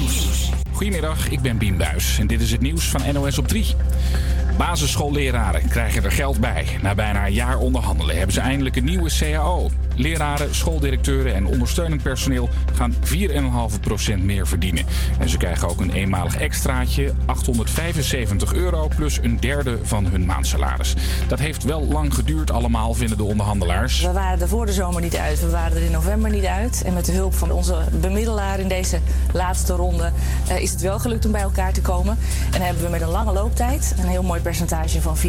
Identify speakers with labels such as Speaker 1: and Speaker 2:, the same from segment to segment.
Speaker 1: Nieuws.
Speaker 2: Goedemiddag, ik ben Bien Buis en dit is het nieuws van NOS op 3. Basisschoolleraren krijgen er geld bij. Na bijna een jaar onderhandelen hebben ze eindelijk een nieuwe CAO. Leraren, schooldirecteuren en ondersteunend personeel gaan 4,5% meer verdienen. En ze krijgen ook een eenmalig extraatje, 875 euro plus een derde van hun maandsalaris. Dat heeft wel lang geduurd allemaal, vinden de onderhandelaars.
Speaker 3: We waren er voor de zomer niet uit, we waren er in november niet uit. En met de hulp van onze bemiddelaar in deze laatste ronde eh, is het wel gelukt om bij elkaar te komen. En hebben we met een lange looptijd een heel mooi percentage van 4,5%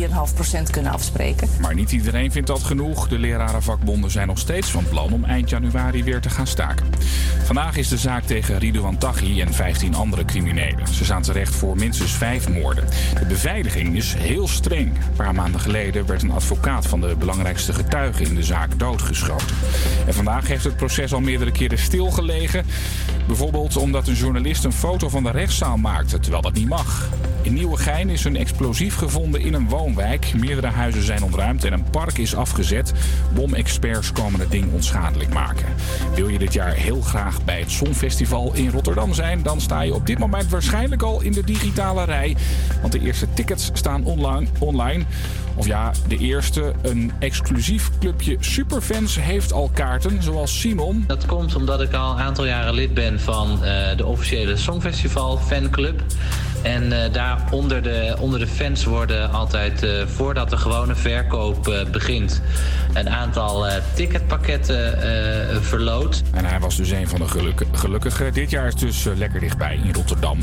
Speaker 3: kunnen afspreken.
Speaker 2: Maar niet iedereen vindt dat genoeg. De lerarenvakbonden zijn nog steeds van plan om eind januari weer te gaan staken. Vandaag is de zaak tegen Ridouan Taghi en 15 andere criminelen. Ze staan terecht voor minstens vijf moorden. De beveiliging is heel streng. Een paar maanden geleden werd een advocaat van de belangrijkste getuige in de zaak doodgeschoten. En vandaag heeft het proces al meerdere keren stilgelegen. Bijvoorbeeld omdat een journalist een foto van de rechtszaal maakte, terwijl dat niet mag. In Nieuwegein is een explosief gevonden in een woonwijk. Meerdere huizen zijn ontruimd en een park is afgezet. Bomexperts komen het ding onschadelijk maken. Wil je dit jaar heel graag bij het Songfestival in Rotterdam zijn, dan sta je op dit moment waarschijnlijk al in de digitale rij. Want de eerste tickets staan online. online. Of ja, de eerste, een exclusief clubje superfans heeft al kaarten, zoals Simon.
Speaker 4: Dat komt omdat ik al een aantal jaren lid ben van eh, de officiële Songfestival fanclub. En uh, daar onder de, onder de fans worden altijd, uh, voordat de gewone verkoop uh, begint, een aantal ticketpakketten verloot.
Speaker 2: En hij was dus een van de geluk gelukkigen. Dit jaar is dus lekker dichtbij in Rotterdam.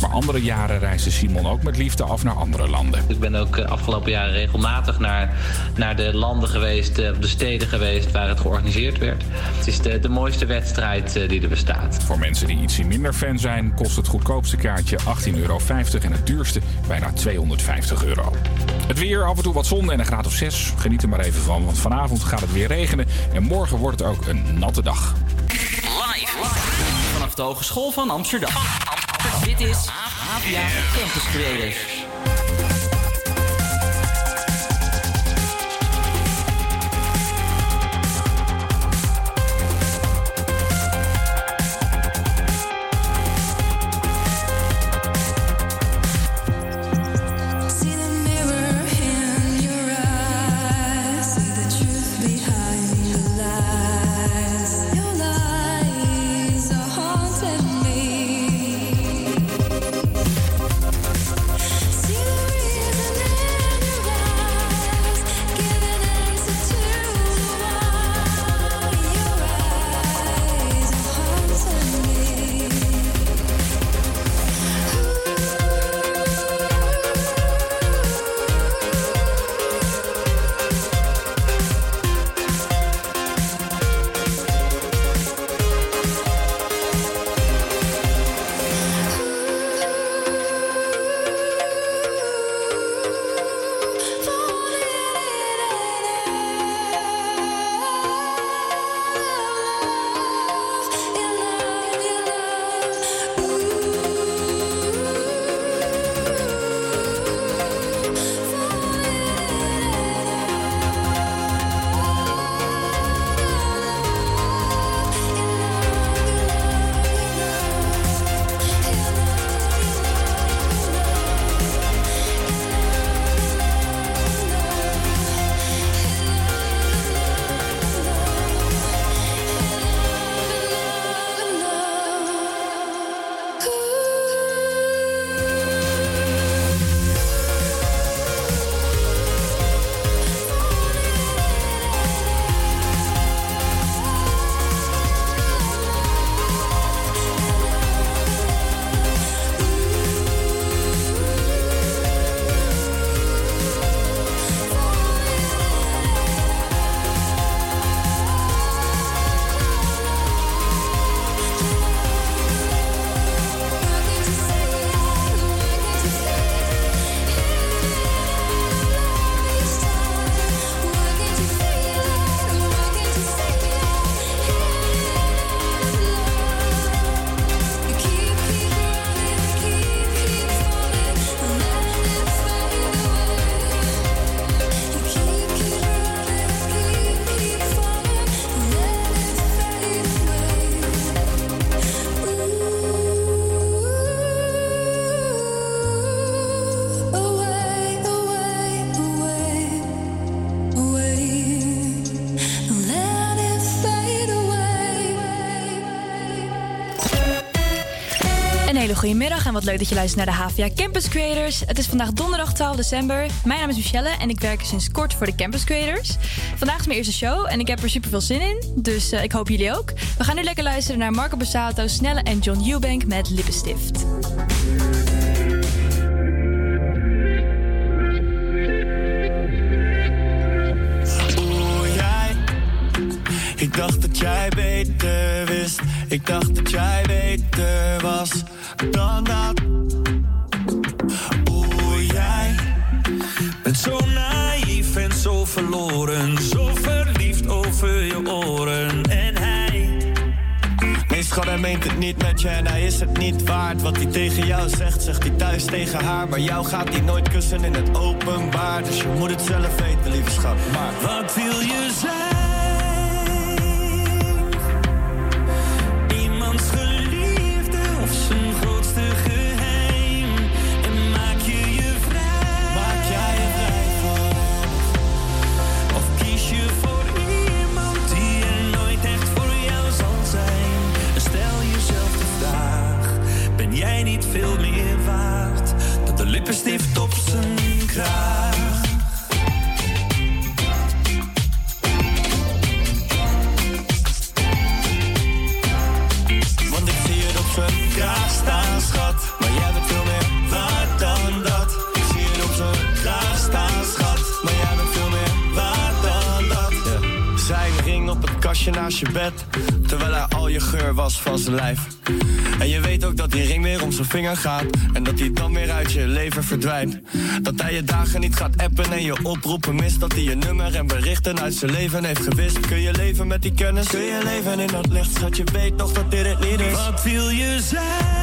Speaker 2: Maar andere jaren reisde Simon ook met liefde af naar andere landen.
Speaker 4: Ik ben ook afgelopen jaren regelmatig naar, naar de landen geweest, de steden geweest waar het georganiseerd werd. Het is de, de mooiste wedstrijd die er bestaat.
Speaker 2: Voor mensen die ietsje minder fan zijn, kost het goedkoopste kaartje 18 euro en het duurste bijna 250 euro. Het weer, af en toe wat zon en een graad of 6. Geniet er maar even van, want vanavond gaat het weer regenen en morgen wordt het ook een natte dag.
Speaker 1: Live, vanaf de Hogeschool van Amsterdam. Dit is APA Campus.
Speaker 5: goedemiddag en wat leuk dat je luistert naar de HVA Campus Creators. Het is vandaag donderdag 12 december. Mijn naam is Michelle en ik werk sinds kort voor de Campus Creators. Vandaag is mijn eerste show en ik heb er super veel zin in, dus eh, ik hoop jullie ook. We gaan nu lekker luisteren naar Marco Bassato, Snelle en John Eubank met Lippenstift.
Speaker 6: en nou hij is het niet waard. Wat hij tegen jou zegt, zegt hij thuis tegen haar. Maar jou gaat hij nooit kussen in het openbaar. Dus je moet het zelf weten, lieve schat. Maar wat wil je zeggen? en gaat. En dat hij dan weer uit je leven verdwijnt. Dat hij je dagen niet gaat appen en je oproepen mist. Dat hij je nummer en berichten uit zijn leven heeft gewist. Kun je leven met die kennis? Kun je leven in dat licht? Schat, je weet toch dat dit het niet is. Wat viel je zijn?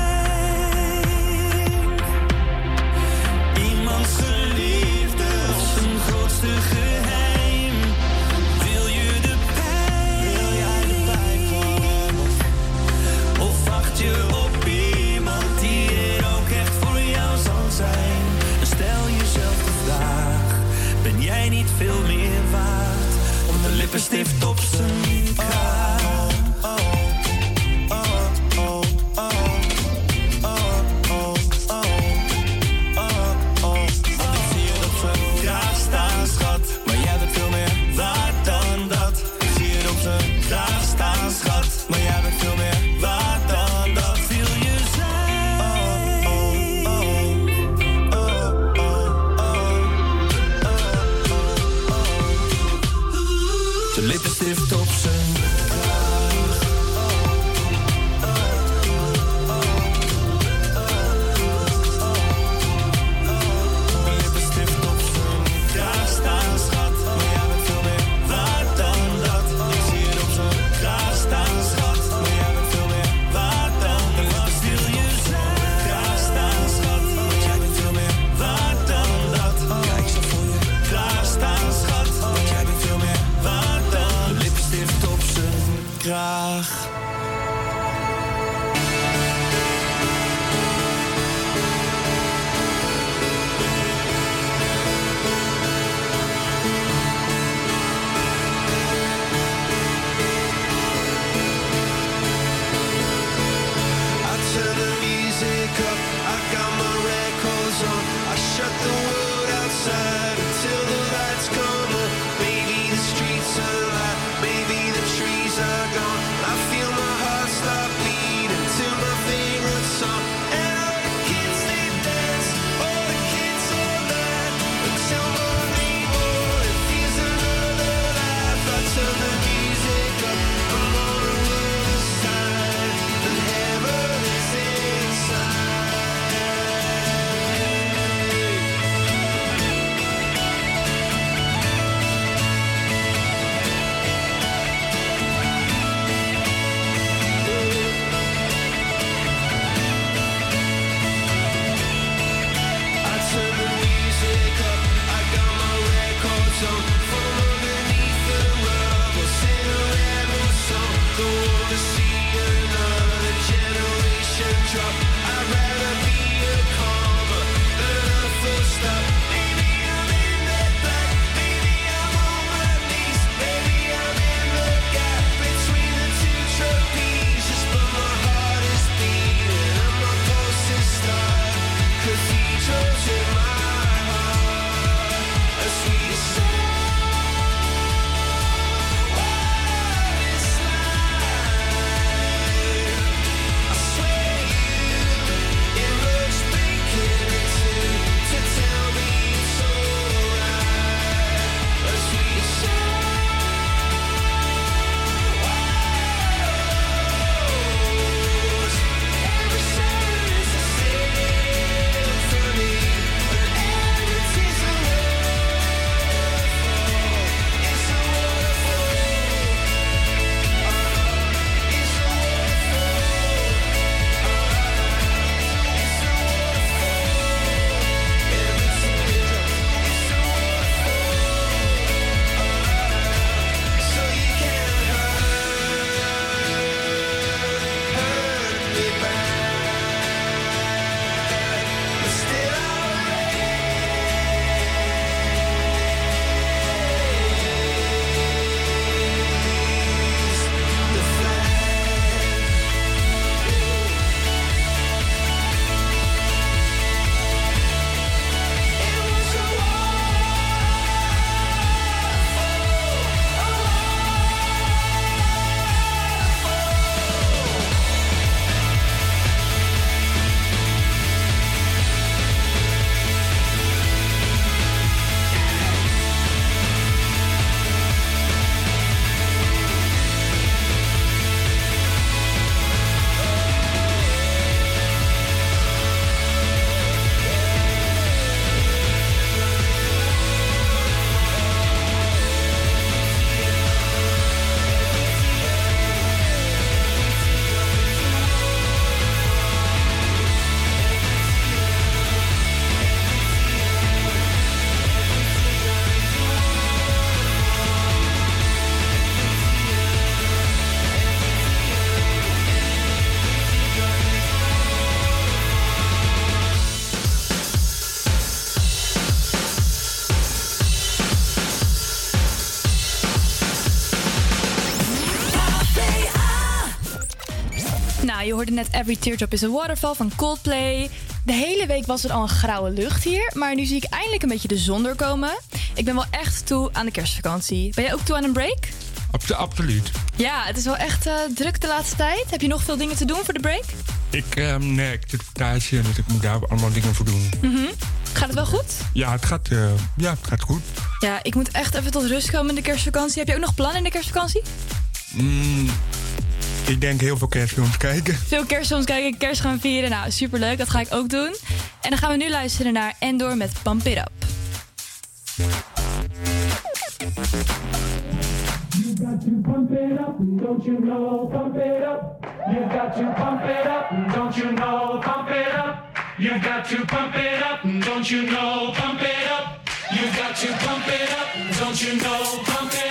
Speaker 5: Every Teardrop is a Waterfall van Coldplay. De hele week was er al een grauwe lucht hier, maar nu zie ik eindelijk een beetje de zon doorkomen. Ik ben wel echt toe aan de kerstvakantie. Ben jij ook toe aan een break?
Speaker 7: Abso- absoluut.
Speaker 5: Ja, het is wel echt eh, druk de laatste tijd. Heb je nog veel dingen te doen voor de break?
Speaker 7: Ik, ehm, nee, ik zit op stage, dus ik moet daar allemaal dingen voor doen.
Speaker 5: Mhm. Gaat het wel goed?
Speaker 7: Ja, het gaat, eh, ja, het gaat goed.
Speaker 5: Ja, ik moet echt even tot rust komen in de kerstvakantie. Heb je ook nog plannen in de kerstvakantie?
Speaker 7: Mm, ik denk heel veel kerstfilms kijken.
Speaker 5: Veel kerstfilms kijken, kerst gaan vieren. Nou, superleuk. Dat ga ik ook doen. En dan gaan we nu luisteren naar Endor met Pump It Up.
Speaker 8: Pump it up, don't you know? Pump it up. You've got to pump it up, don't you know? Pump it up. You've got to pump it up, don't you know? Pump it up. You've got to pump it up, don't you know? Pump it up.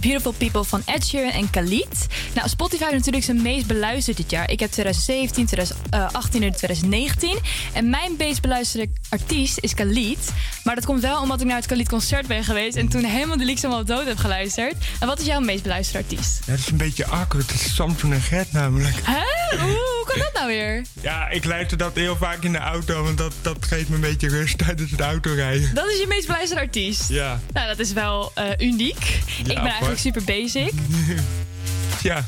Speaker 9: Beautiful People
Speaker 5: van Ed Sheeran en Khalid. Nou, Spotify heeft natuurlijk zijn meest beluisterd dit jaar. Ik heb 2017, 2018 en 2019. En mijn meest beluisterde artiest is Khalid. Maar dat komt wel omdat ik naar het Khalid concert ben geweest... en toen helemaal de Lieks allemaal dood heb geluisterd. En wat is jouw meest beluisterde artiest?
Speaker 7: Ja, dat is een beetje awkward. Het is Samson en Gert namelijk.
Speaker 5: Hè? Oeh, hoe kan dat nou weer?
Speaker 7: Ja, ik luister dat heel vaak in de auto, want dat, dat geeft me een beetje rust tijdens het autorijden.
Speaker 5: Dat is je meest beluisterde artiest?
Speaker 7: Ja.
Speaker 5: Nou, dat is wel eh, uniek. ik ben eigenlijk super basic.
Speaker 7: Ja.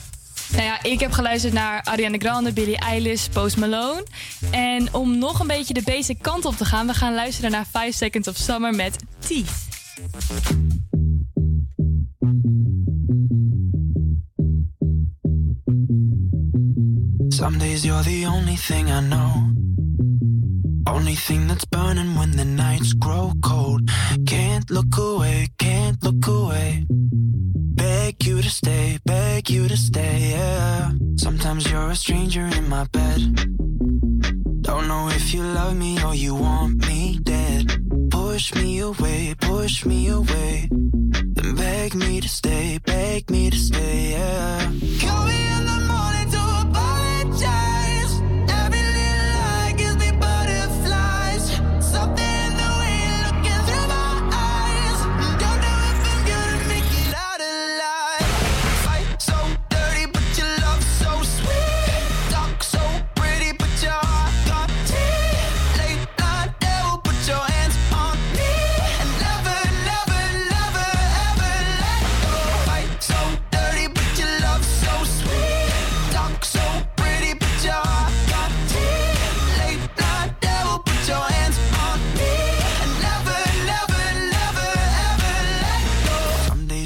Speaker 5: Nou ja, ik heb geluisterd naar Ariana Grande, Billie Eilish, Post Malone. En om nog een beetje de basic kant op te gaan, we gaan luisteren naar 5 Seconds of Summer met Teeth.
Speaker 9: Some days you're the only thing I know. Only thing that's burning when the nights grow cold. Can't look away, can't look away. Beg you to stay, beg you to stay, yeah. Sometimes you're a stranger in my bed. Don't know if you love me or you want me dead. Push me away, push me away. Then beg me to stay, beg me to stay, yeah. Call me in the morning to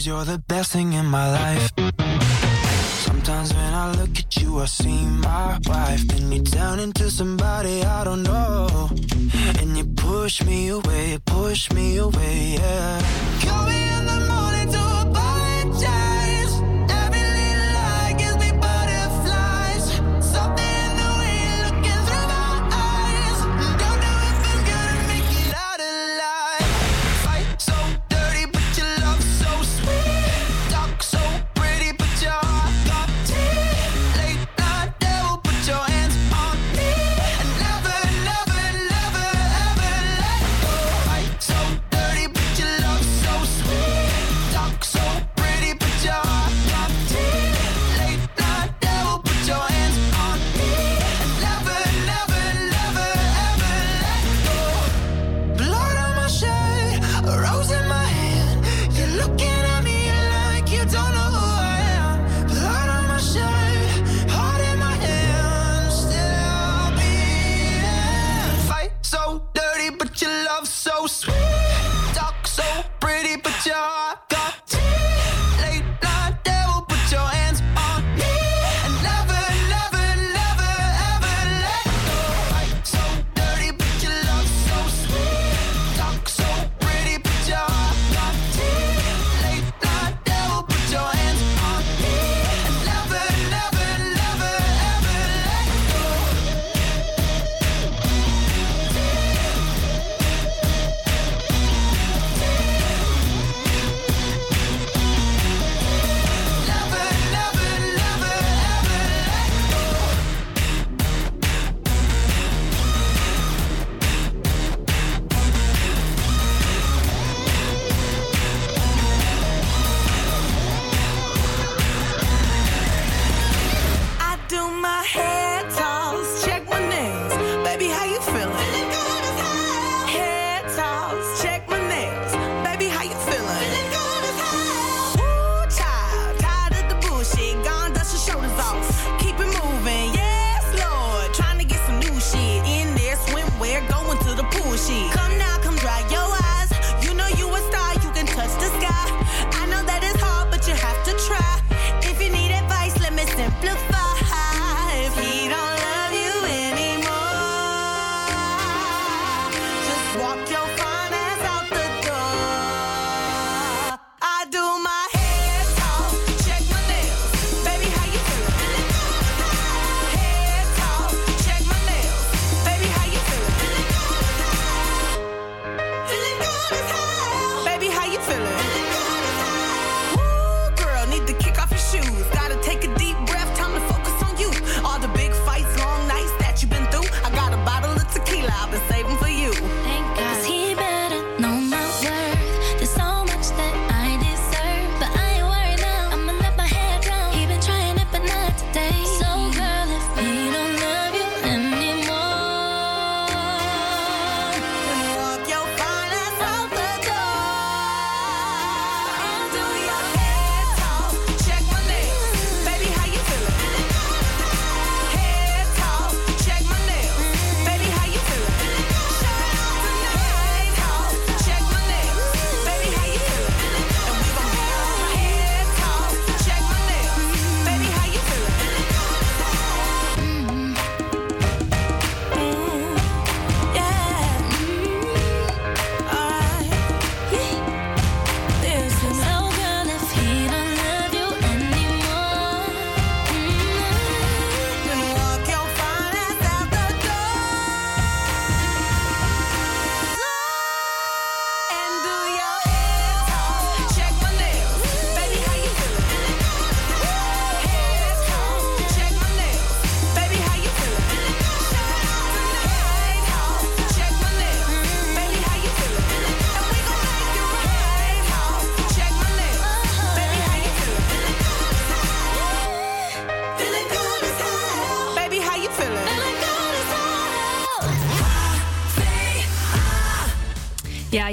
Speaker 9: Days you're the best thing in my life. Sometimes when I look at you, I see my wife. Then you turn into somebody I don't know. And you push me away, push me away, yeah. Call me in the morning
Speaker 5: Sure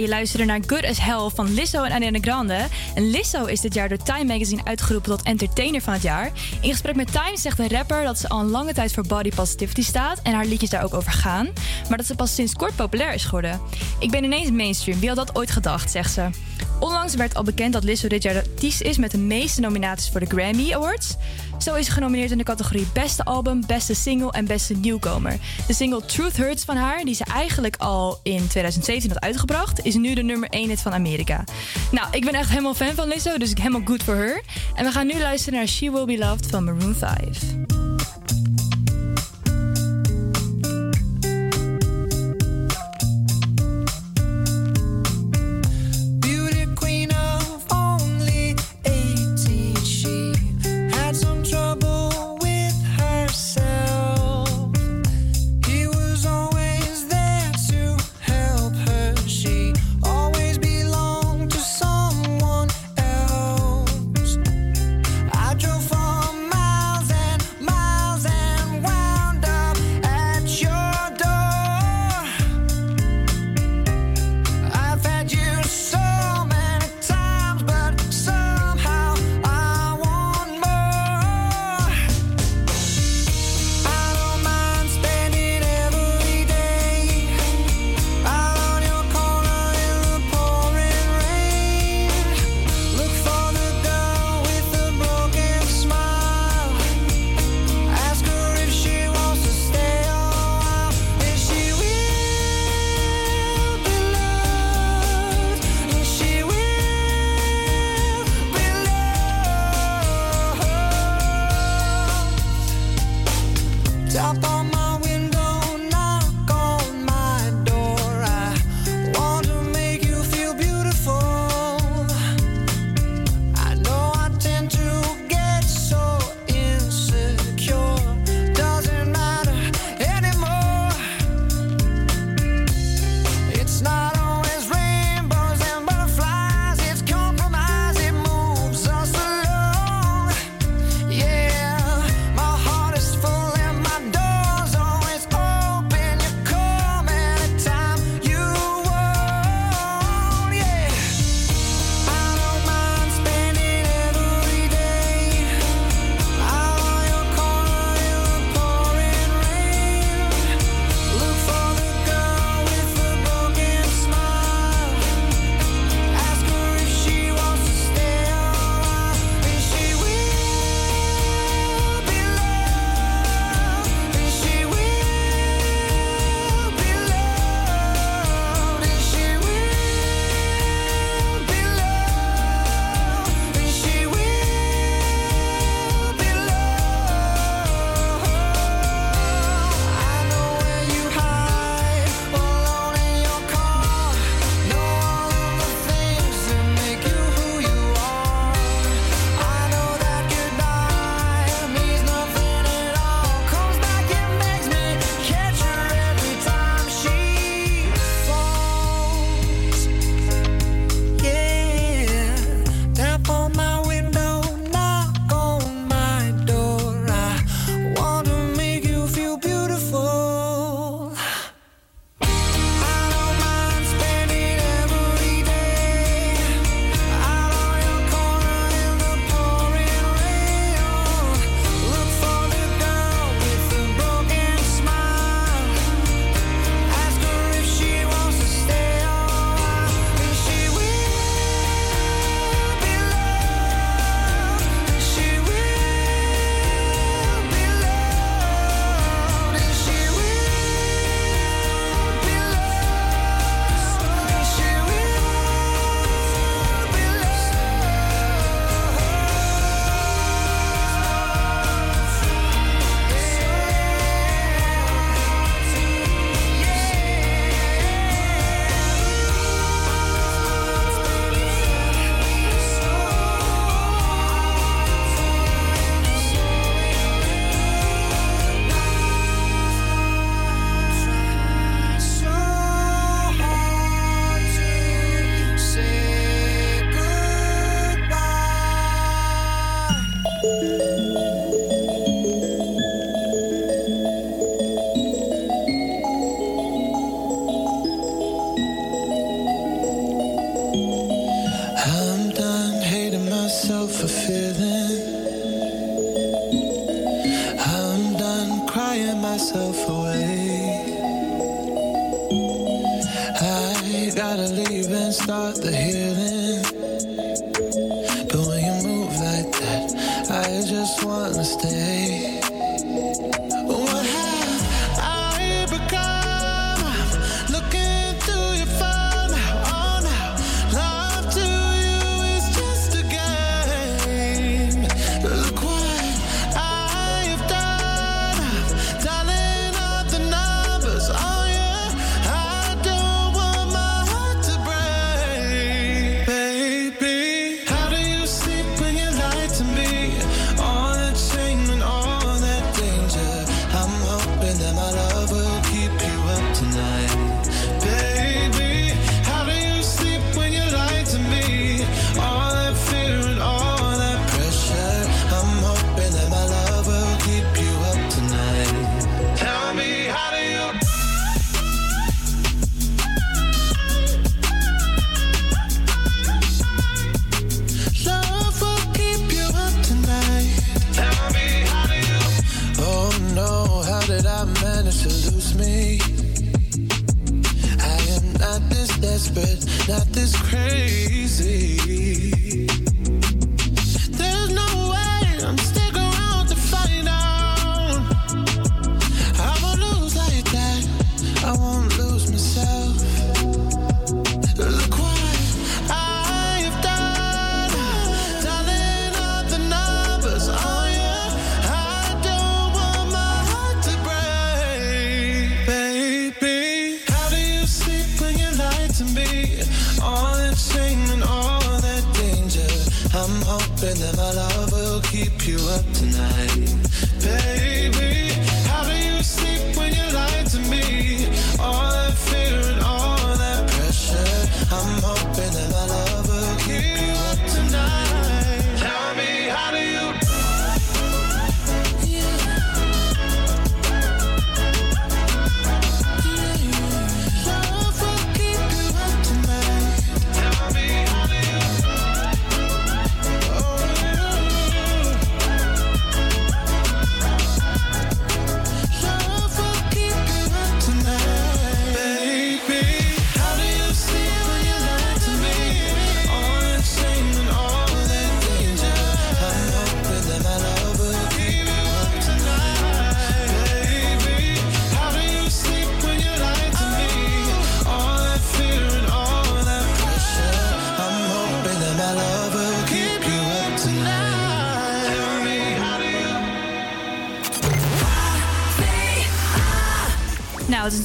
Speaker 5: je luisterde naar Good as Hell van Lizzo en Ariana Grande. En Lizzo is dit jaar door Time Magazine uitgeroepen tot entertainer van het jaar. In gesprek met Time zegt de rapper dat ze al een lange tijd voor body positivity staat en haar liedjes daar ook over gaan. Maar dat ze pas sinds kort populair is geworden. Ik ben ineens mainstream, wie had dat ooit gedacht, zegt ze. Onlangs werd al bekend dat Lizzo dit jaar de artiest is met de meeste nominaties voor de Grammy Awards. Zo is genomineerd in de categorie Beste Album, Beste Single en Beste Nieuwkomer. De single Truth Hurts van haar, die ze eigenlijk al in 2017 had uitgebracht, is nu de nummer 1 hit van Amerika. Nou, ik ben echt helemaal fan van Lizzo, dus ik helemaal good for her. En we gaan nu luisteren naar She Will Be Loved van Maroon 5.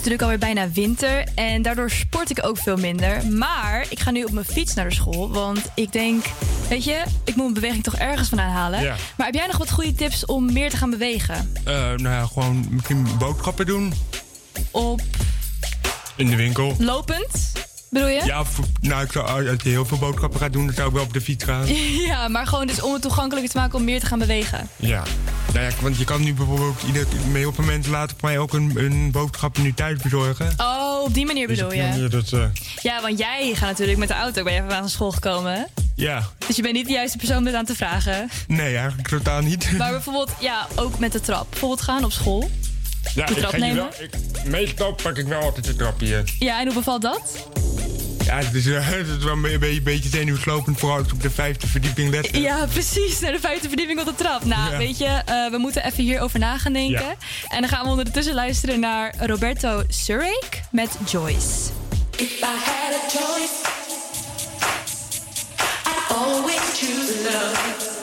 Speaker 5: Natuurlijk alweer bijna winter en daardoor sport ik ook veel minder. Maar ik ga nu op mijn fiets naar de school, want ik denk, weet je, ik moet mijn beweging toch ergens vandaan halen.
Speaker 7: Ja.
Speaker 5: Maar heb jij nog wat goede tips om meer te gaan bewegen?
Speaker 7: Eh, nou ja, gewoon misschien boodschappen doen
Speaker 5: Op
Speaker 7: in de winkel.
Speaker 5: lopend, bedoel je?
Speaker 7: Ja, nou, ik zou, als je heel veel boodschappen gaat doen, dan zou ik wel op de fiets gaan.
Speaker 5: Ja, maar gewoon dus om het toegankelijker te maken om meer te gaan bewegen.
Speaker 7: Ja. Nou ja, want je kan nu bijvoorbeeld ieder, met heel veel mensen laten voor mij ook een, een boodschap nu thuis bezorgen.
Speaker 5: Oh, op die manier
Speaker 7: Dus
Speaker 5: bedoel
Speaker 7: op die
Speaker 5: je?
Speaker 7: manier dat, eh,
Speaker 5: Ja, want jij gaat natuurlijk met de auto, ben je even aan school gekomen. hè?
Speaker 7: ja,
Speaker 5: Dus je bent niet de juiste persoon om dit aan te vragen.
Speaker 7: nee, eigenlijk totaal niet.
Speaker 5: Maar bijvoorbeeld, ja, ook met de trap. Bijvoorbeeld gaan op school.
Speaker 7: ja,
Speaker 5: de trap
Speaker 7: hier
Speaker 5: nemen?
Speaker 7: wel, ik, meestal pak ik wel altijd de trap hier.
Speaker 5: Ja, en hoe bevalt dat?
Speaker 7: Ja, het is, eh, het is wel een beetje, een beetje zenuwslopend, vooral op de vijfde verdieping let.
Speaker 5: Ja, precies. Naar de vijfde verdieping op de trap. Nou,
Speaker 7: Ja.
Speaker 5: weet je, eh, we moeten even hierover na gaan denken.
Speaker 7: Ja.
Speaker 5: En dan gaan we ondertussen luisteren naar Roberto Surrake met Joyce.
Speaker 10: If I had a choice, I'd always choose love.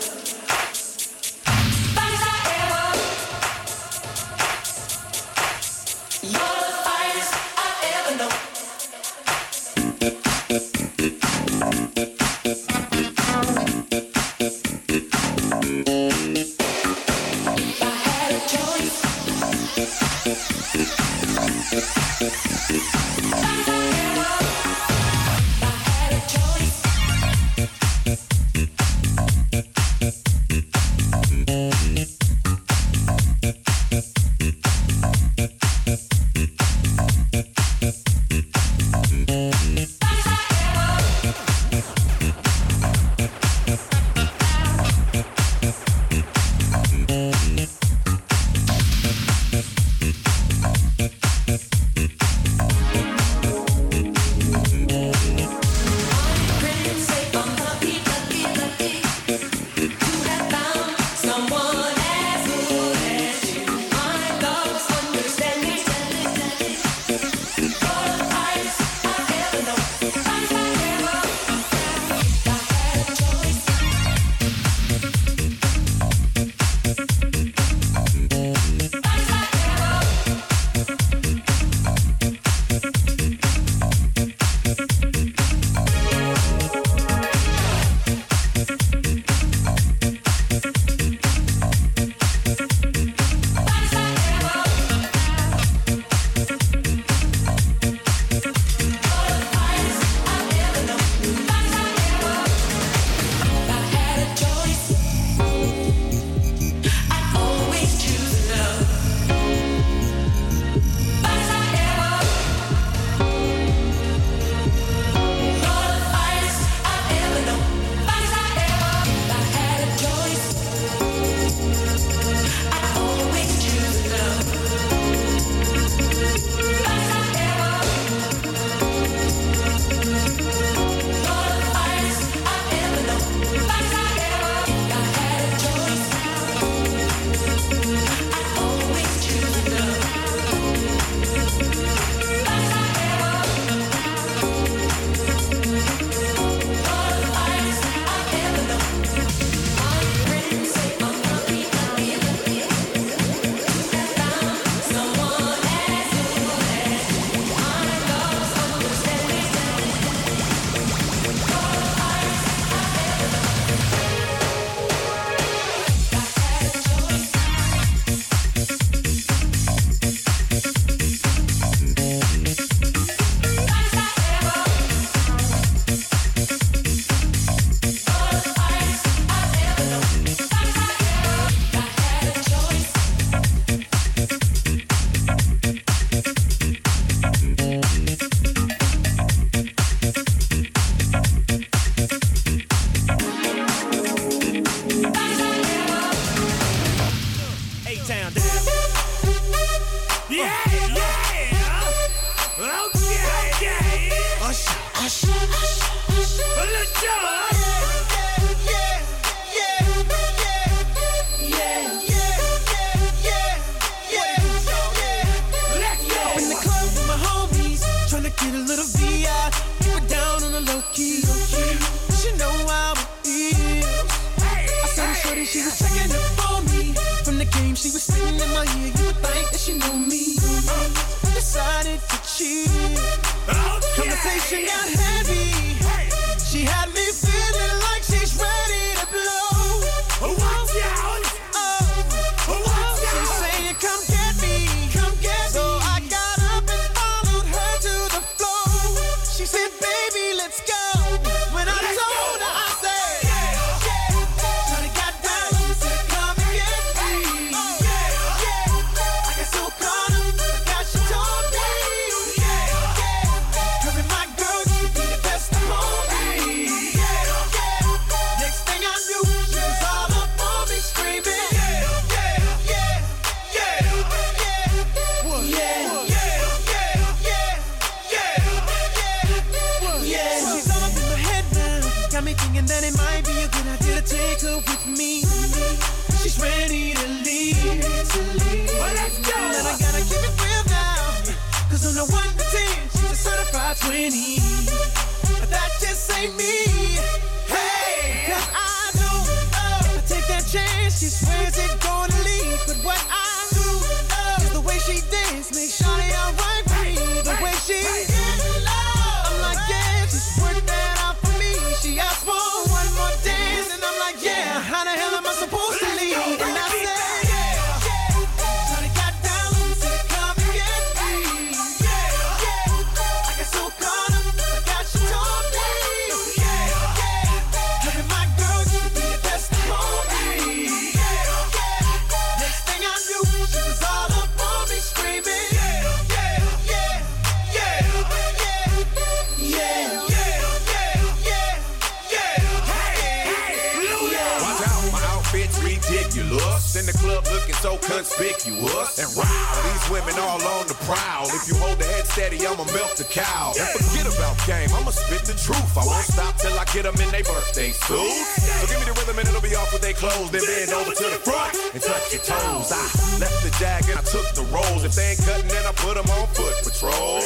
Speaker 11: I
Speaker 12: left the jag and I took the rolls. If they ain't cutting, then I put them on foot patrol.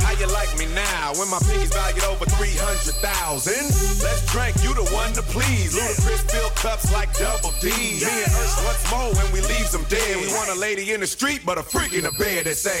Speaker 12: How you like me now when my pinkies valued over 300,000? Let's drink, you the one to please. Ludacris fill cups like double D. Me and Ursh once more when we leaves them dead. We want a lady in the street, but a freak in the bed that say,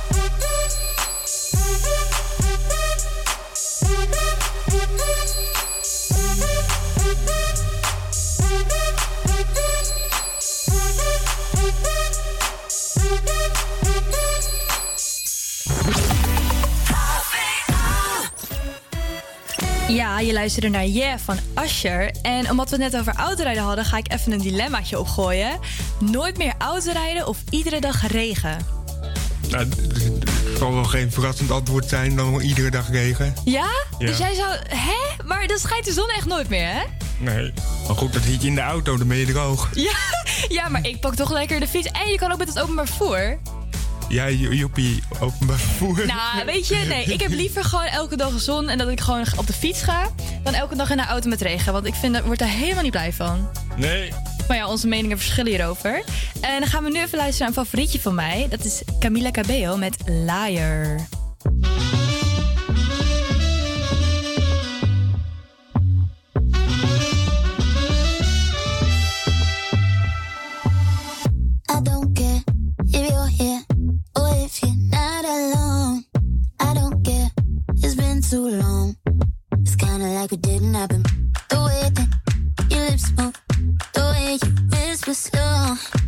Speaker 5: Ja, je luisterde naar Yeah van Asher. En omdat we het net over autorijden hadden, ga ik even een dilemmaatje opgooien. Nooit meer autorijden of iedere dag regen?
Speaker 7: Nou, het zal wel geen verrassend antwoord zijn dan iedere dag regen.
Speaker 5: Ja?
Speaker 7: Ja.
Speaker 5: Dus jij zou... Hè? Maar dan schijnt de zon echt nooit meer, hè?
Speaker 7: Nee. Maar goed, dat zit je in de auto, dan ben je droog.
Speaker 5: Ja, ja, maar ik pak toch lekker de fiets. En je kan ook met het openbaar vervoer.
Speaker 7: Ja, jo- joepie, openbaar vervoer.
Speaker 5: Nou, weet je, nee, ik heb liever gewoon elke dag zon en dat ik gewoon op de fiets ga, dan elke dag in de auto met regen. Want ik vind, daar word daar helemaal niet blij van.
Speaker 7: Nee.
Speaker 5: Maar ja, onze meningen verschillen hierover. En dan gaan we nu even luisteren naar een favorietje van mij. Dat is Camila Cabello met Liar.
Speaker 13: too long. It's kinda like it didn't happen. The way that your lips move, the way you whisper
Speaker 5: slow.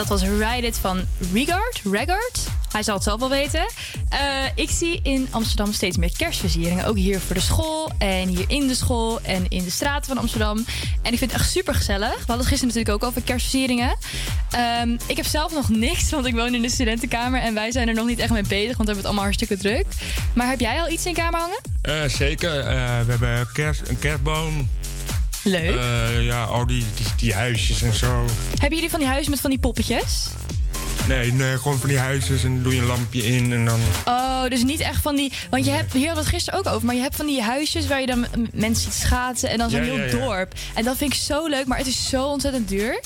Speaker 5: Dat was Ride It van Regard. Regard. Hij zal het zelf wel weten. Eh, ik zie in Amsterdam steeds meer kerstversieringen. Ook hier voor de school en hier in de school en in de straten van Amsterdam. En ik vind het echt super gezellig. We hadden het gisteren natuurlijk ook over kerstversieringen. Ehm, ik heb zelf nog niks, want ik woon in de studentenkamer. En wij zijn er nog niet echt mee bezig, want we hebben het allemaal hartstikke druk. Maar heb jij al iets in kamer hangen?
Speaker 7: Eh, zeker. Eh, we hebben kerst, een kerstboom.
Speaker 5: Leuk.
Speaker 7: Eh, ja, al die, die, die huisjes en zo.
Speaker 5: Hebben jullie van die huizen met van die poppetjes?
Speaker 7: Nee, nee, gewoon van die huisjes en dan doe je een lampje in en dan...
Speaker 5: Oh, dus niet echt van die. Want je hebt, hier hadden we het gisteren ook over. Maar je hebt van die huisjes waar je dan mensen ziet schaatsen. En dan zo'n
Speaker 7: Ja,
Speaker 5: heel
Speaker 7: ja, ja.
Speaker 5: dorp. En dat vind ik zo leuk. Maar het is zo ontzettend duur.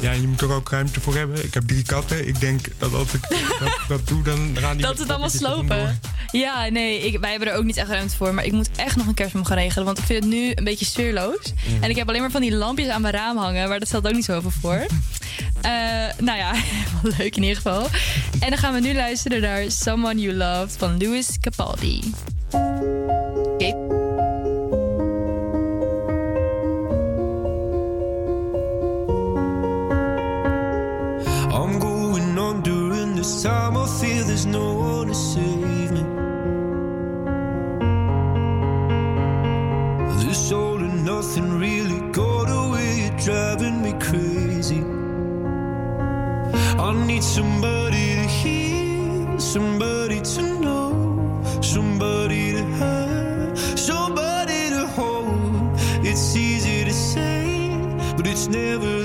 Speaker 7: Ja, je moet er ook ruimte voor hebben. Ik heb drie katten. Ik denk dat als ik dat, dat doe, dan gaan die...
Speaker 5: dat het allemaal slopen. Ja, nee, ik, wij hebben er ook niet echt ruimte voor. Maar ik moet echt nog een kerstboom gaan regelen. Want ik vind het nu een beetje sfeerloos.
Speaker 7: Mm.
Speaker 5: En ik heb alleen maar van die lampjes aan mijn raam hangen. Maar dat stelt ook niet zoveel voor. Eh, nou ja, wel leuk in ieder geval. En dan gaan we nu luisteren naar Someone You Loved van Louis Capaldi.
Speaker 14: This time. I feel there's no one to save me. This all and nothing really got away. You're driving me crazy. I need somebody to hear, somebody to know, somebody to have, somebody to hold. It's easy to say, but it's never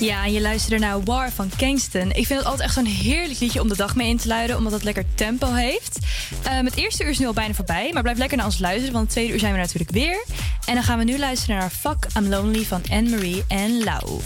Speaker 15: Ja, en je luisterde naar War van Kingston. Ik vind het altijd echt zo'n heerlijk liedje om de dag mee in te luiden, omdat het lekker tempo heeft. Ehm, het eerste uur is nu al bijna voorbij, maar blijf lekker naar ons luisteren, want het tweede uur zijn we natuurlijk weer. En dan gaan we nu luisteren naar Fuck I'm Lonely van Anne-Marie en
Speaker 2: Lau.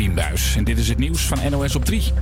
Speaker 2: En dit is het nieuws van NOS op 3.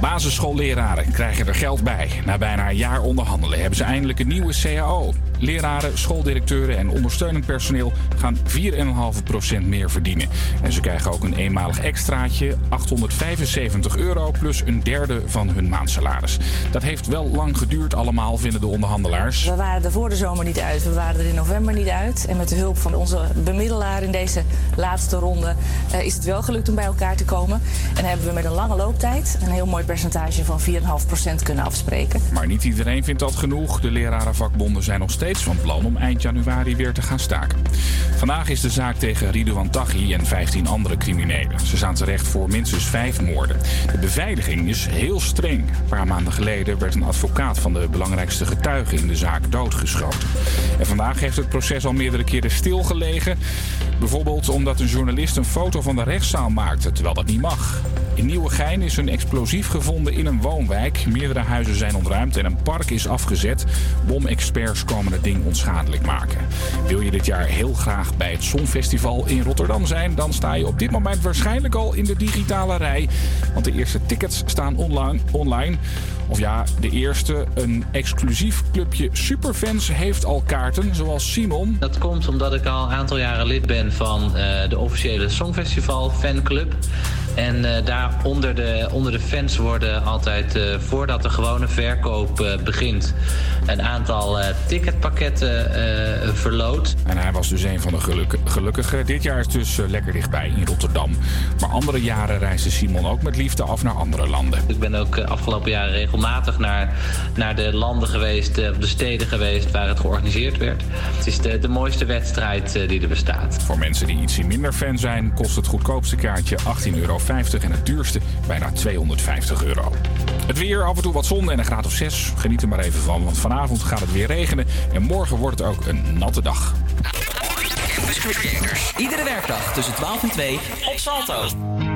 Speaker 2: Basisschoolleraren krijgen er geld bij. Na bijna een jaar onderhandelen hebben ze eindelijk een nieuwe CAO. Leraren, schooldirecteuren en ondersteunend personeel gaan 4,5% meer verdienen. En ze krijgen ook een eenmalig extraatje, 875 euro plus een derde van hun maandsalaris. Dat heeft wel lang geduurd allemaal, vinden de onderhandelaars.
Speaker 3: We waren er voor de zomer niet uit, we waren er in november niet uit. En met de hulp van onze bemiddelaar in deze laatste ronde eh, is het wel gelukt om bij elkaar te komen. En hebben we met een lange looptijd een heel mooi percentage van 4,5% kunnen afspreken.
Speaker 2: Maar niet iedereen vindt dat genoeg. De lerarenvakbonden zijn nog steeds van plan om eind januari weer te gaan staken. Vandaag is de zaak tegen Ridouan Taghi en 15 andere criminelen. Ze staan terecht voor minstens vijf moorden. De beveiliging is heel streng. Een paar maanden geleden werd een advocaat van de belangrijkste getuige in de zaak doodgeschoten. En vandaag heeft het proces al meerdere keren stilgelegen. Bijvoorbeeld omdat een journalist een foto van de rechtszaal maakte, terwijl dat niet mag. In Nieuwegein is een explosief gevonden in een woonwijk. Meerdere huizen zijn ontruimd en een park is afgezet. Bomexperts komen het ding onschadelijk maken. Wil je dit jaar heel graag bij het Songfestival in Rotterdam zijn, dan sta je op dit moment waarschijnlijk al in de digitale rij. Want de eerste tickets staan online. online. Of ja, de eerste, een exclusief clubje superfans heeft al kaarten, zoals Simon.
Speaker 4: Dat komt omdat ik al een aantal jaren lid ben van eh, de officiële Songfestival fanclub. En eh, daar onder de, onder de fans worden altijd, eh, voordat de gewone verkoop eh, begint, een aantal ticketpakketten verloot.
Speaker 2: En hij was dus een van de geluk gelukkigen. Dit jaar is dus lekker dichtbij in Rotterdam. Maar andere jaren reisde Simon ook met liefde af naar andere landen.
Speaker 4: Ik ben ook afgelopen jaren regelmatig naar, naar de landen geweest, eh, de steden geweest waar het georganiseerd werd. Het is de, de mooiste wedstrijd die er bestaat.
Speaker 2: Voor mensen die ietsje minder fan zijn, kost het goedkoopste kaartje 18,50 euro en het duurste bijna 250 euro. Het weer, af en toe wat zon en een graad of 6. Geniet er maar even van, want vanavond gaat het weer regenen en morgen wordt het ook een natte dag.
Speaker 1: Iedere werkdag tussen 12 en 2 op Salto.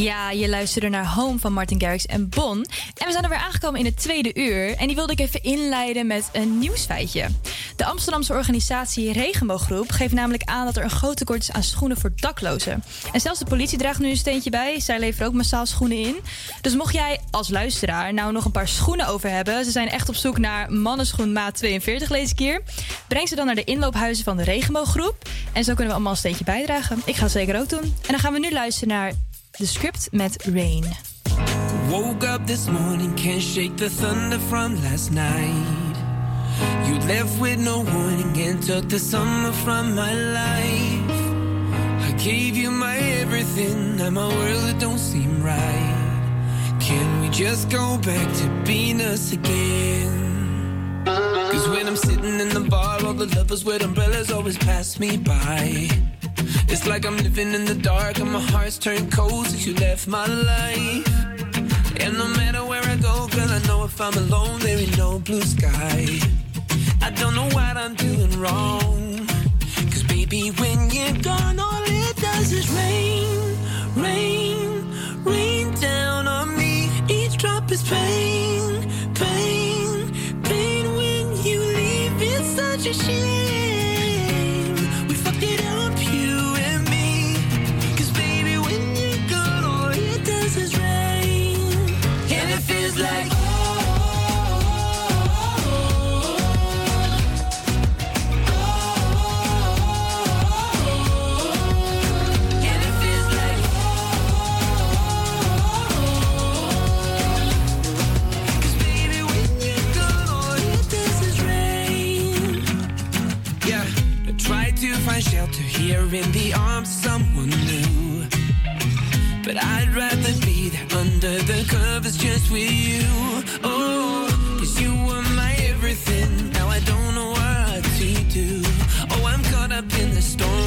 Speaker 5: Ja, je luisterde naar Home van Martin Garrix en Bon. En we zijn er weer aangekomen in het tweede uur. En die wilde ik even inleiden met een nieuwsfeitje. De Amsterdamse organisatie Regenbooggroep geeft namelijk aan dat er een groot tekort is aan schoenen voor daklozen. En zelfs de politie draagt nu een steentje bij. Zij leveren ook massaal schoenen in. Dus mocht jij als luisteraar nou nog een paar schoenen over hebben, ze zijn echt op zoek naar mannenschoen maat 42 lees ik hier. Breng ze dan naar de inloophuizen van de Regenbooggroep. En zo kunnen we allemaal een steentje bijdragen. Ik ga het zeker ook doen. En dan gaan we nu luisteren naar de script met Rain.
Speaker 14: Woke up this morning, can't shake the thunder from last night. You left with no warning and took the summer from my life. I gave you my everything, now my world it don't seem right. Can we just go back to being us again? Cause when I'm sitting in the bar, all the lovers with umbrellas always pass me by. It's like I'm living in the dark and my heart's turned cold since you left my life. And no matter where I go, girl, I know if I'm alone, there ain't no blue sky. I don't know what I'm doing wrong. Cause baby, when you're gone, all it does is rain, rain, rain down on me. Each drop is pain, pain, pain. When you leave, it's such a shame. Covers just with you. Oh, cause you were my everything. Now I don't know what to do. Oh, I'm caught up in the storm.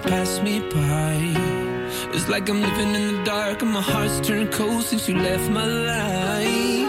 Speaker 14: Pass me by. It's like I'm living in the dark and my heart's turned cold since you left my life.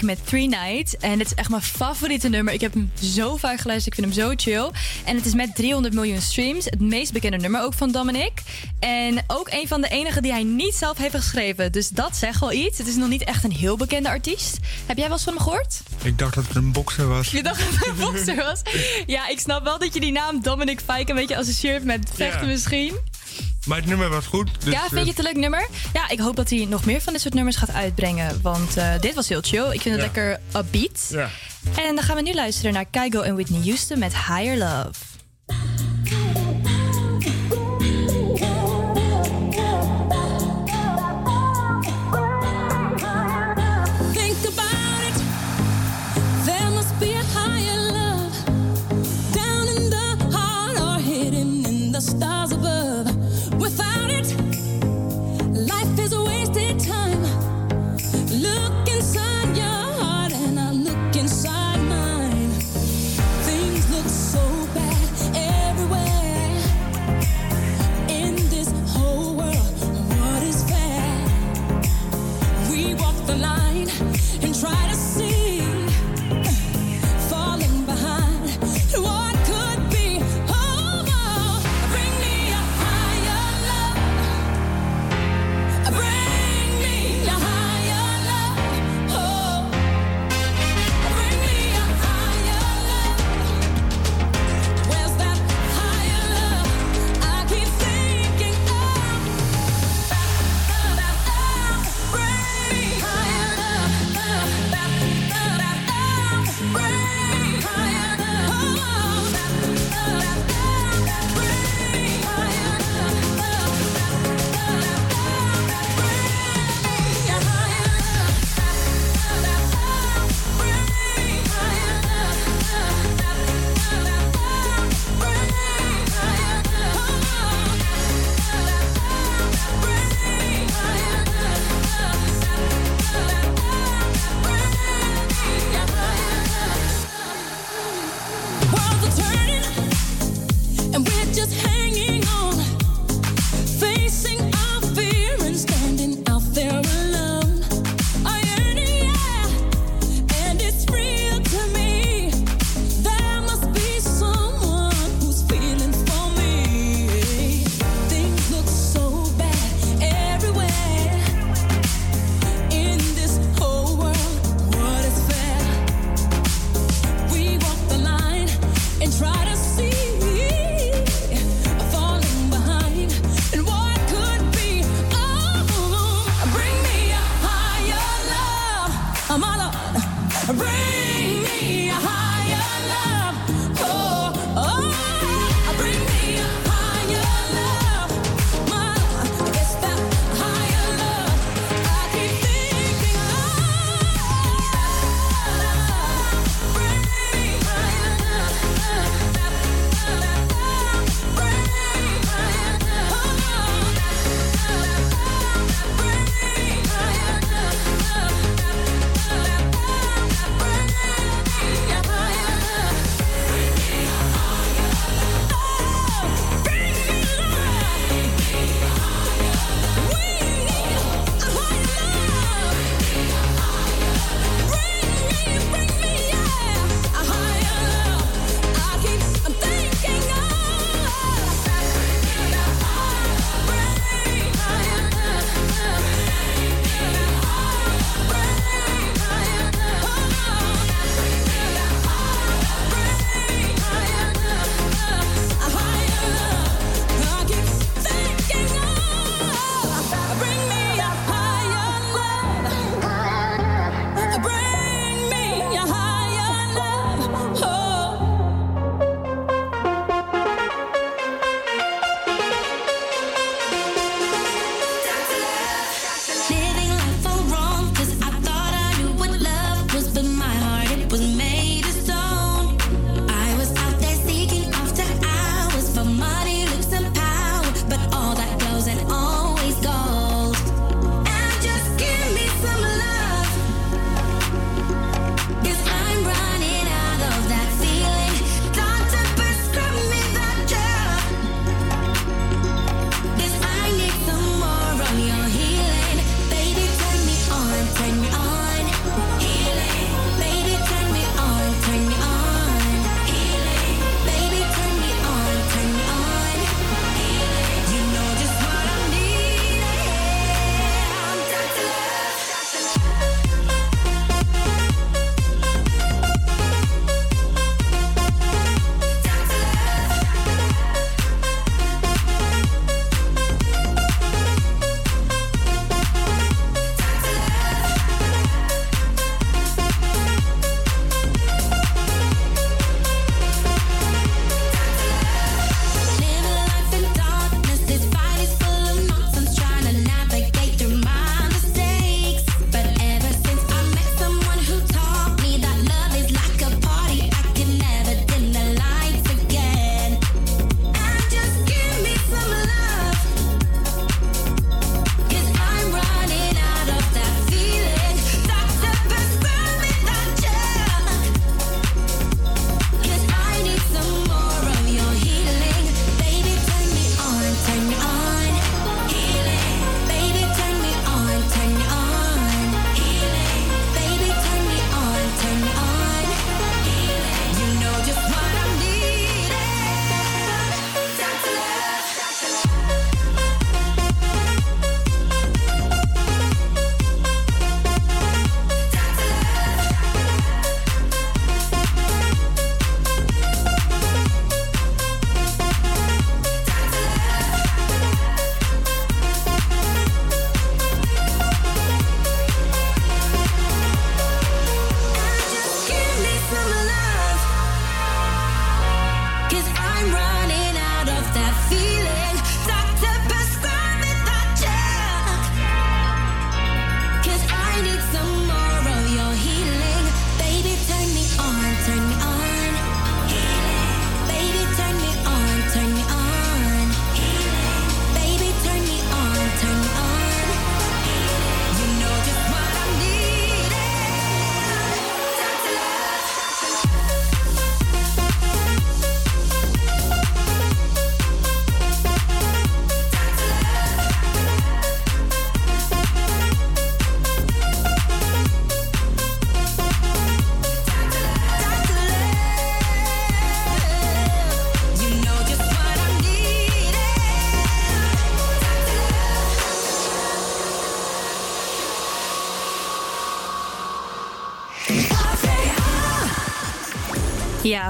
Speaker 5: Met Three Nights. En het is echt mijn favoriete nummer. Ik heb hem zo vaak geluisterd. Ik vind hem zo chill. En het is met 300 miljoen streams. Het meest bekende nummer ook van Dominic. En ook een van de enige die hij niet zelf heeft geschreven. Dus dat zegt wel iets. Het is nog niet echt een heel bekende artiest. Heb jij wel eens van hem gehoord?
Speaker 7: Ik dacht dat het een bokser was.
Speaker 5: Je dacht dat het een bokser was? Ja, ik snap wel dat je die naam Dominic Fike een beetje associeert met vechten misschien.
Speaker 7: Maar het nummer was goed. Dus,
Speaker 5: ja, vind je het een leuk nummer? Ja, ik hoop dat hij nog meer van dit soort nummers gaat uitbrengen. Want eh, dit was heel chill. Ik vind het
Speaker 7: Ja.
Speaker 5: lekker upbeat.
Speaker 7: Ja.
Speaker 5: En dan gaan we nu luisteren naar Kygo en Whitney Houston met Higher Love.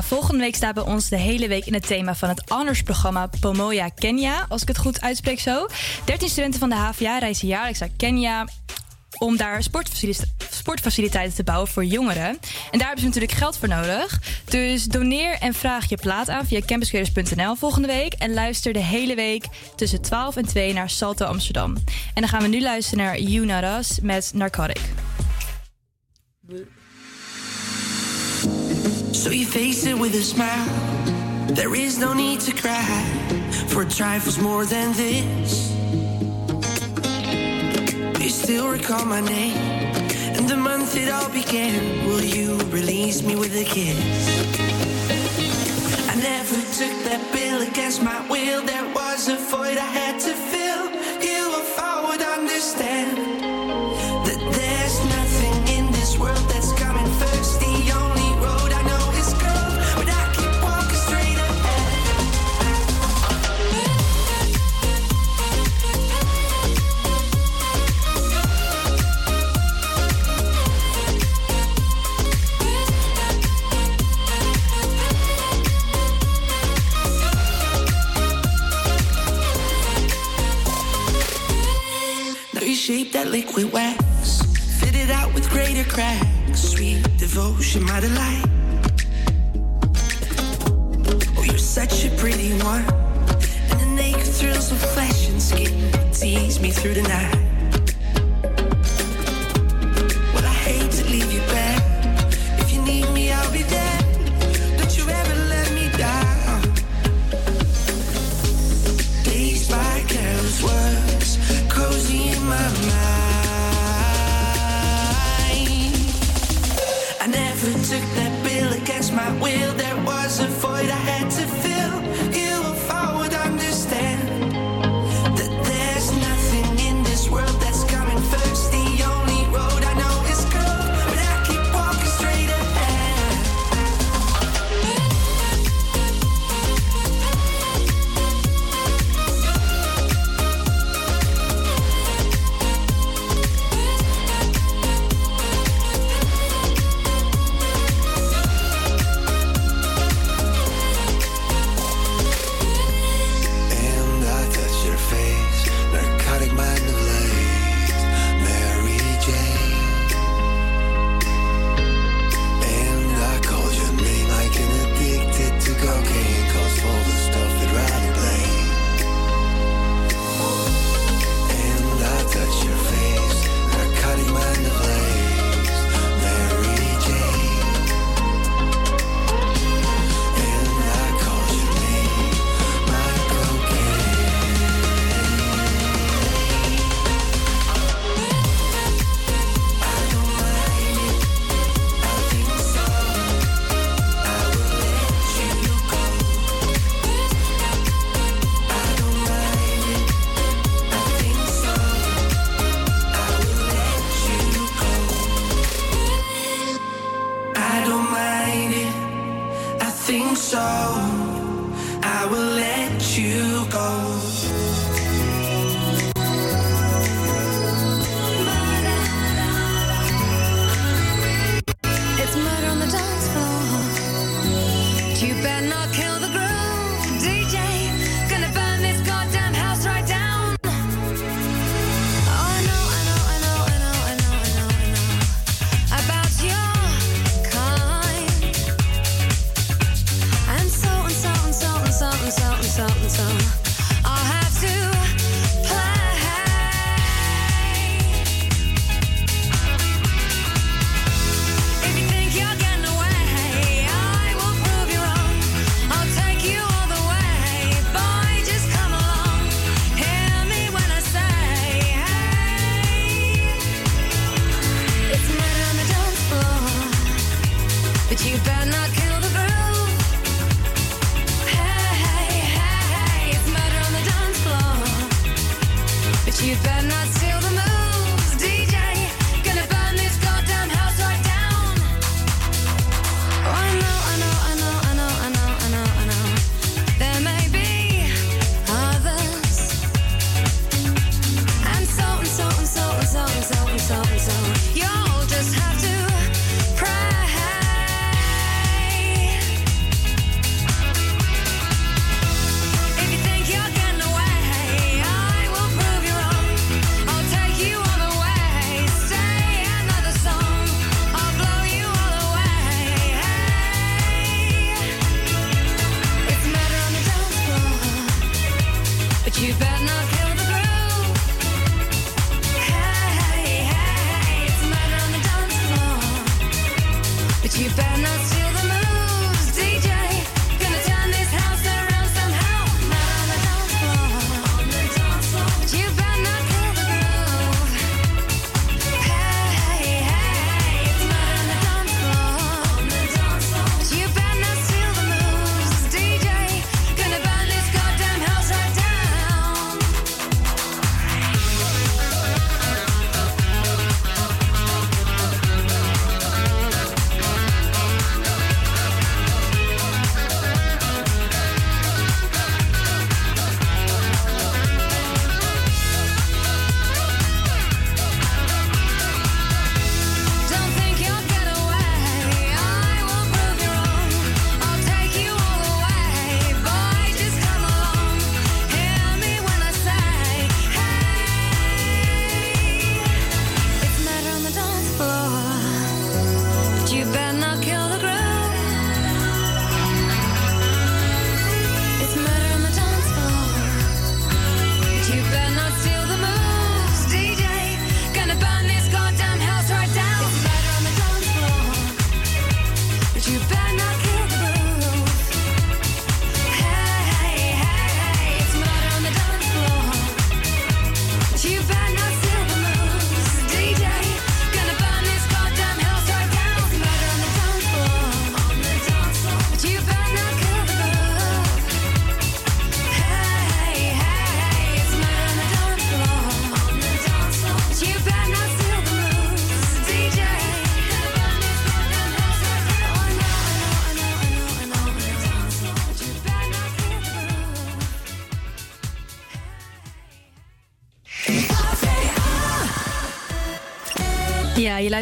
Speaker 5: Volgende week staat bij ons de hele week in het thema van het honorsprogramma Pomoya Kenya, als ik het goed uitspreek zo. 13 studenten van de HVA reizen jaarlijks naar Kenia om daar sportfacilite- sportfaciliteiten te bouwen voor jongeren. En daar hebben ze natuurlijk geld voor nodig. Dus doneer en vraag je plaat aan via campuscreators.nl volgende week. En luister de hele week tussen 12 en 2 naar Salto Amsterdam. En dan gaan we nu luisteren naar Us met Narcotic.
Speaker 9: So you face it with a smile. There is no need to cry for trifles more than this. You still recall my name and the month it all began. Will you release me with a kiss? I never took that bill against my will. There was a void I had to fill. You, if I would understand shape that liquid wax, fit it out with greater cracks. Sweet devotion, my delight. Oh, you're such a pretty one, and the naked thrills of flesh and skin tease me through the night.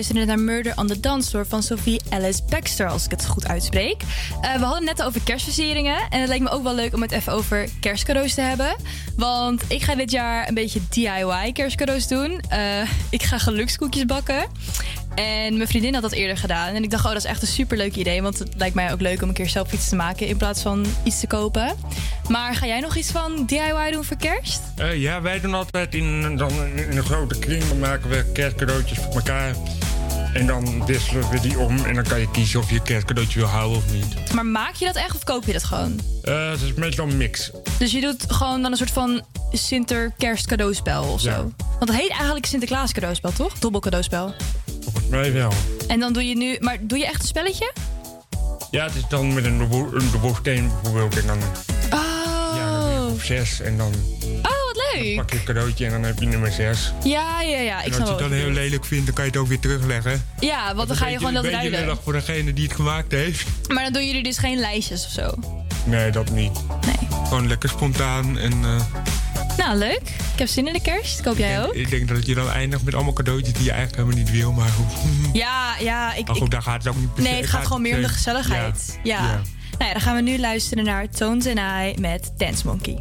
Speaker 5: Luisterde naar Murder on the Dance Floor van Sophie Alice Baxter, als ik het goed uitspreek. Eh, we hadden net over kerstversieringen. En het leek me ook wel leuk om het even over kerstcadeaus te hebben. Want ik ga dit jaar een beetje DIY kerstcadeaus doen. Eh, ik ga gelukskoekjes bakken. En mijn vriendin had dat eerder gedaan. En ik dacht, oh, dat is echt een superleuk idee. Want het lijkt mij ook leuk om een keer zelf iets te maken in plaats van iets te kopen. Maar ga jij nog iets van DIY doen voor kerst?
Speaker 7: Eh, ja, wij doen altijd in, dan in een grote kring. Dan maken we kerstcadeautjes voor elkaar. En dan wisselen we die om. En dan kan je kiezen of je kerstcadeautje wil houden of niet.
Speaker 5: Maar maak je dat echt of koop je dat gewoon?
Speaker 7: Eh, het is meestal een mix.
Speaker 5: Dus je doet gewoon dan een soort van Sinter-kerst-cadeauspel of zo?
Speaker 7: Ja.
Speaker 5: Want het heet eigenlijk Sinterklaas cadeauspel, toch? Dobbel cadeauspel.
Speaker 7: Volgens mij wel.
Speaker 5: En dan doe je nu... Maar doe je echt een spelletje?
Speaker 7: Ja, het is dan met een dubbel- een dubbelsteen bijvoorbeeld. En dan
Speaker 5: Oh.
Speaker 7: op zes. En dan Pak je een cadeautje en dan heb je nummer zes.
Speaker 5: Ja, ja, ja. Ik
Speaker 7: en als je het dan heel lelijk vindt, dan kan je het ook weer terugleggen.
Speaker 5: Ja, want dan ga je gewoon dat
Speaker 7: Een beetje
Speaker 5: ruilen.
Speaker 7: lullig voor degene die het gemaakt heeft.
Speaker 5: Maar dan doen jullie dus geen lijstjes of zo?
Speaker 7: Nee, dat niet.
Speaker 5: Nee.
Speaker 7: Gewoon lekker spontaan. En eh,
Speaker 5: Nou, leuk. Ik heb zin in de kerst. Koop jij ook?
Speaker 7: ik denk dat je dan eindigt met allemaal cadeautjes die je eigenlijk helemaal niet wil. Maar goed,
Speaker 5: Ja, ja. Ik,
Speaker 7: maar goed
Speaker 5: ik-
Speaker 7: daar gaat het ook niet per
Speaker 5: nee, het gaat gewoon meer om de gezelligheid. Ja.
Speaker 7: ja.
Speaker 5: Nou ja, dan gaan we nu luisteren naar Tones and I met Dance Monkey.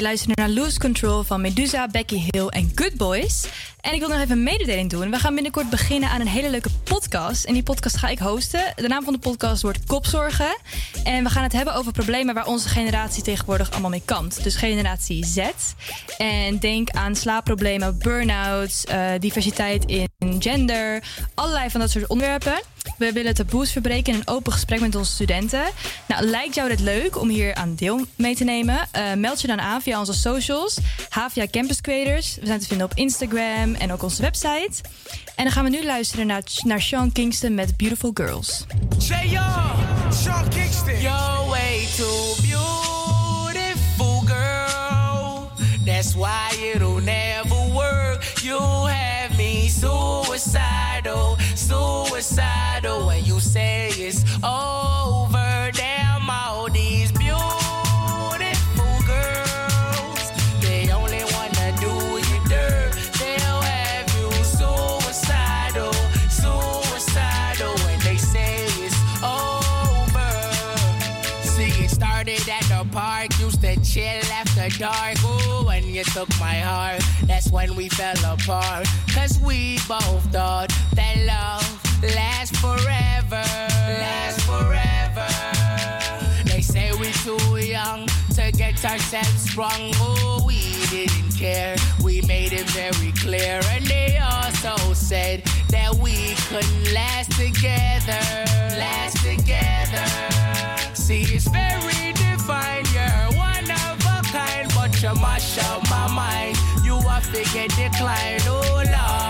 Speaker 5: Je luistert naar Loose Control van Medusa, Becky Hill en Good Boys. En ik wil nog even een mededeling doen. We gaan binnenkort beginnen aan een hele leuke podcast. En die podcast ga ik hosten. De naam van de podcast wordt Kopzorgen. En we gaan het hebben over problemen waar onze generatie tegenwoordig allemaal mee kampt. Dus generatie Z. En denk aan slaapproblemen, burn-out, eh, diversiteit in gender. Allerlei van dat soort onderwerpen. We willen taboes verbreken in een open gesprek met onze studenten. Nou, lijkt jou dit leuk om hier aan deel mee te nemen? Eh, meld je dan aan via onze socials, HVA Campus Creators. We zijn te vinden op Instagram en ook onze website. En dan gaan we nu luisteren naar, naar Sean Kingston met Beautiful Girls.
Speaker 16: Say yo, Sean Kingston. You're way too beautiful, girl. That's why it'll never work. You have me suicidal, suicidal. Oh, when you say it's over, damn all these beautiful girls. They only wanna do you dirt. They'll have you suicidal, suicidal. When they say it's over. See, it started at the park, used to chill after dark. Ooh, when you took my heart, that's when we fell apart. Cause we both thought that love lasts forever. Lasts forever. They say we too young to get ourselves sprung. Oh, we didn't care. We made it very clear. And they also said that we couldn't last together. Last together. See, it's very divine. You're one of a kind, but you mash up my mind. You are figure decline. Oh, Lord.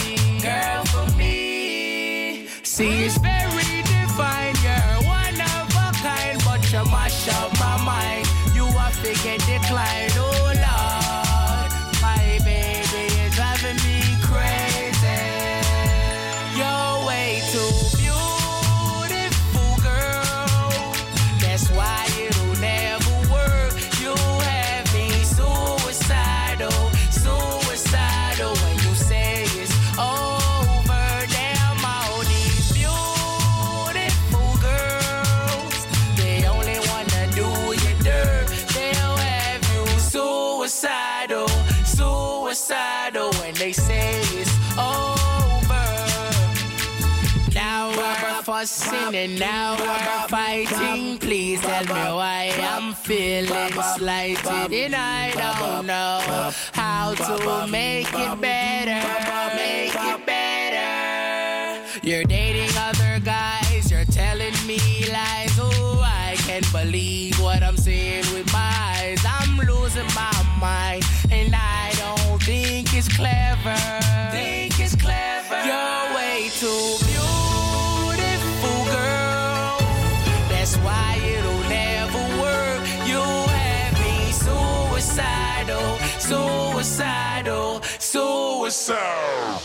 Speaker 16: Girl for me. Fussing and now we're fighting. Please tell me why I'm feeling slighted and I don't know how to make it better. Make it better. You're dating other guys, you're telling me lies. Oh, I can't believe suicidal, suicidal.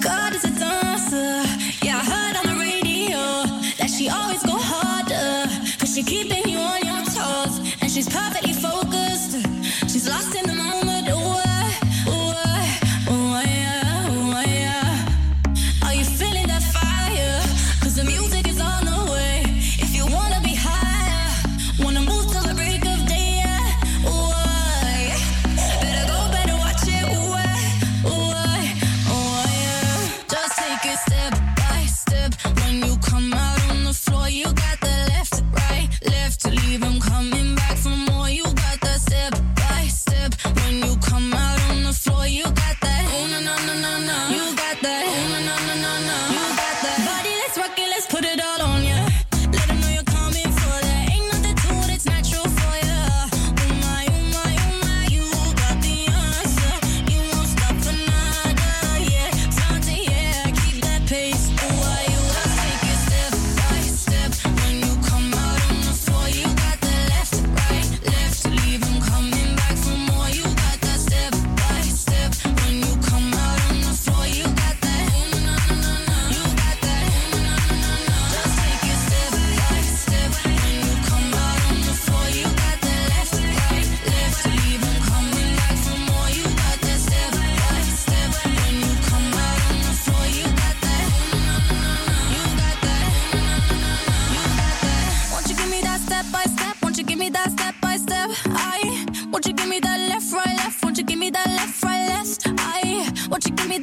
Speaker 17: God is a dancer. Yeah, I heard on the radio that she always go harder. Cause she keeping you on your toes. And she's perfectly leave Won't you give me that left, right, left? Won't you give me that left, right, left? I, won't you give me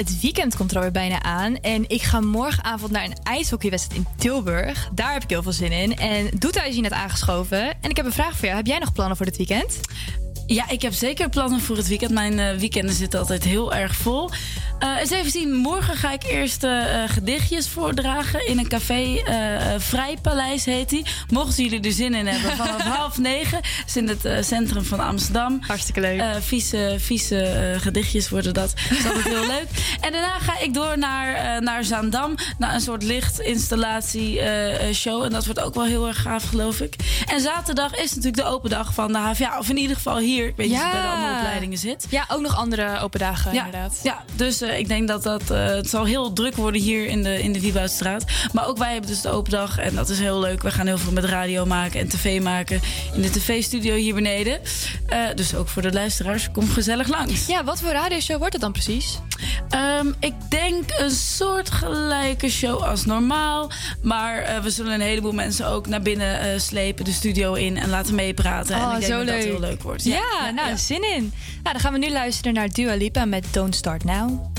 Speaker 5: het weekend komt er alweer bijna aan. En ik ga morgenavond naar een ijshockeywedstrijd in Tilburg. Daar heb ik heel veel zin in. En Doeta is hier net aangeschoven. En ik heb een vraag voor jou. Heb jij nog plannen voor dit weekend?
Speaker 18: Ja, ik heb zeker plannen voor het weekend. Mijn eh, weekenden zitten altijd heel erg vol. Eens even zien, morgen ga ik eerst eh, gedichtjes voordragen in een café. Vrijpaleis heet die. Mochten jullie er zin in hebben, vanaf half negen. is in het centrum van Amsterdam.
Speaker 5: Hartstikke leuk.
Speaker 18: Vieze vieze gedichtjes worden dat. Dat is altijd heel leuk. En daarna ga ik door naar, naar Zaandam. Naar een soort lichtinstallatie show. En dat wordt ook wel heel erg gaaf, geloof ik. En zaterdag is natuurlijk de open dag van de HVA. Of in ieder geval hier. Weet of het bij de andere opleidingen zit.
Speaker 5: Ja, ook nog andere open dagen
Speaker 18: Ja,
Speaker 5: inderdaad.
Speaker 18: ja dus eh, ik denk dat dat... eh, het zal heel druk worden hier in de, in de Wieboudstraat. Maar ook wij hebben dus de open dag. En dat is heel leuk. We gaan heel veel met radio maken en tv maken. In de tv-studio hier beneden. Eh, dus ook voor de luisteraars, kom gezellig langs.
Speaker 5: Ja, wat voor radioshow wordt het dan precies?
Speaker 18: Ehm, ik denk een soort gelijke show als normaal. Maar we zullen een heleboel mensen ook naar binnen slepen, de studio in en laten meepraten. en
Speaker 5: Oh,
Speaker 18: ik denk
Speaker 5: zo
Speaker 18: dat
Speaker 5: leuk.
Speaker 18: dat heel leuk wordt.
Speaker 5: Ja, nou, zin in. Nou, dan gaan we nu luisteren naar Dua Lipa met Don't Start Now.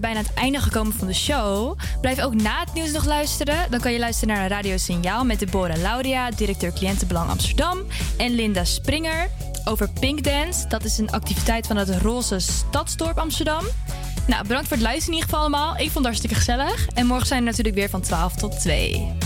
Speaker 5: Weer bijna het einde gekomen van de show. Blijf ook na het nieuws nog luisteren. Dan kan je luisteren naar Radio Signaal met Deborah Laudia, directeur cliëntenbelang Amsterdam. En Linda Springer over Pink Dance. Dat is een activiteit van het Roze Stadsdorp Amsterdam. Nou, bedankt voor het luisteren in ieder geval allemaal. Ik vond het hartstikke gezellig. En morgen zijn we natuurlijk weer van 12 tot 2.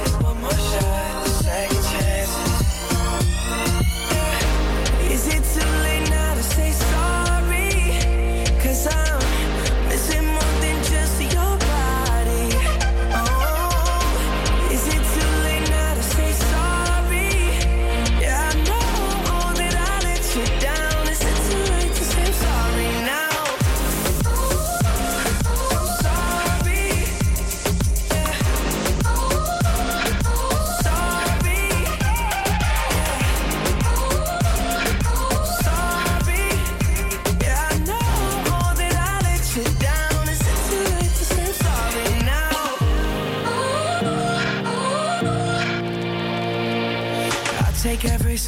Speaker 19: Is it too late now to say sorry? Cause I'm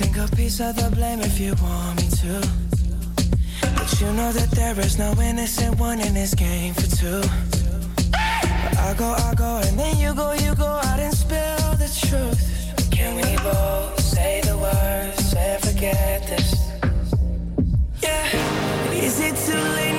Speaker 19: Take a piece of the blame if you want me to. But you know that there is no innocent one in this game for two. But I go, I go, and then you go, you go out and spill the truth. Can we both say the words and forget this? Yeah. Is it too late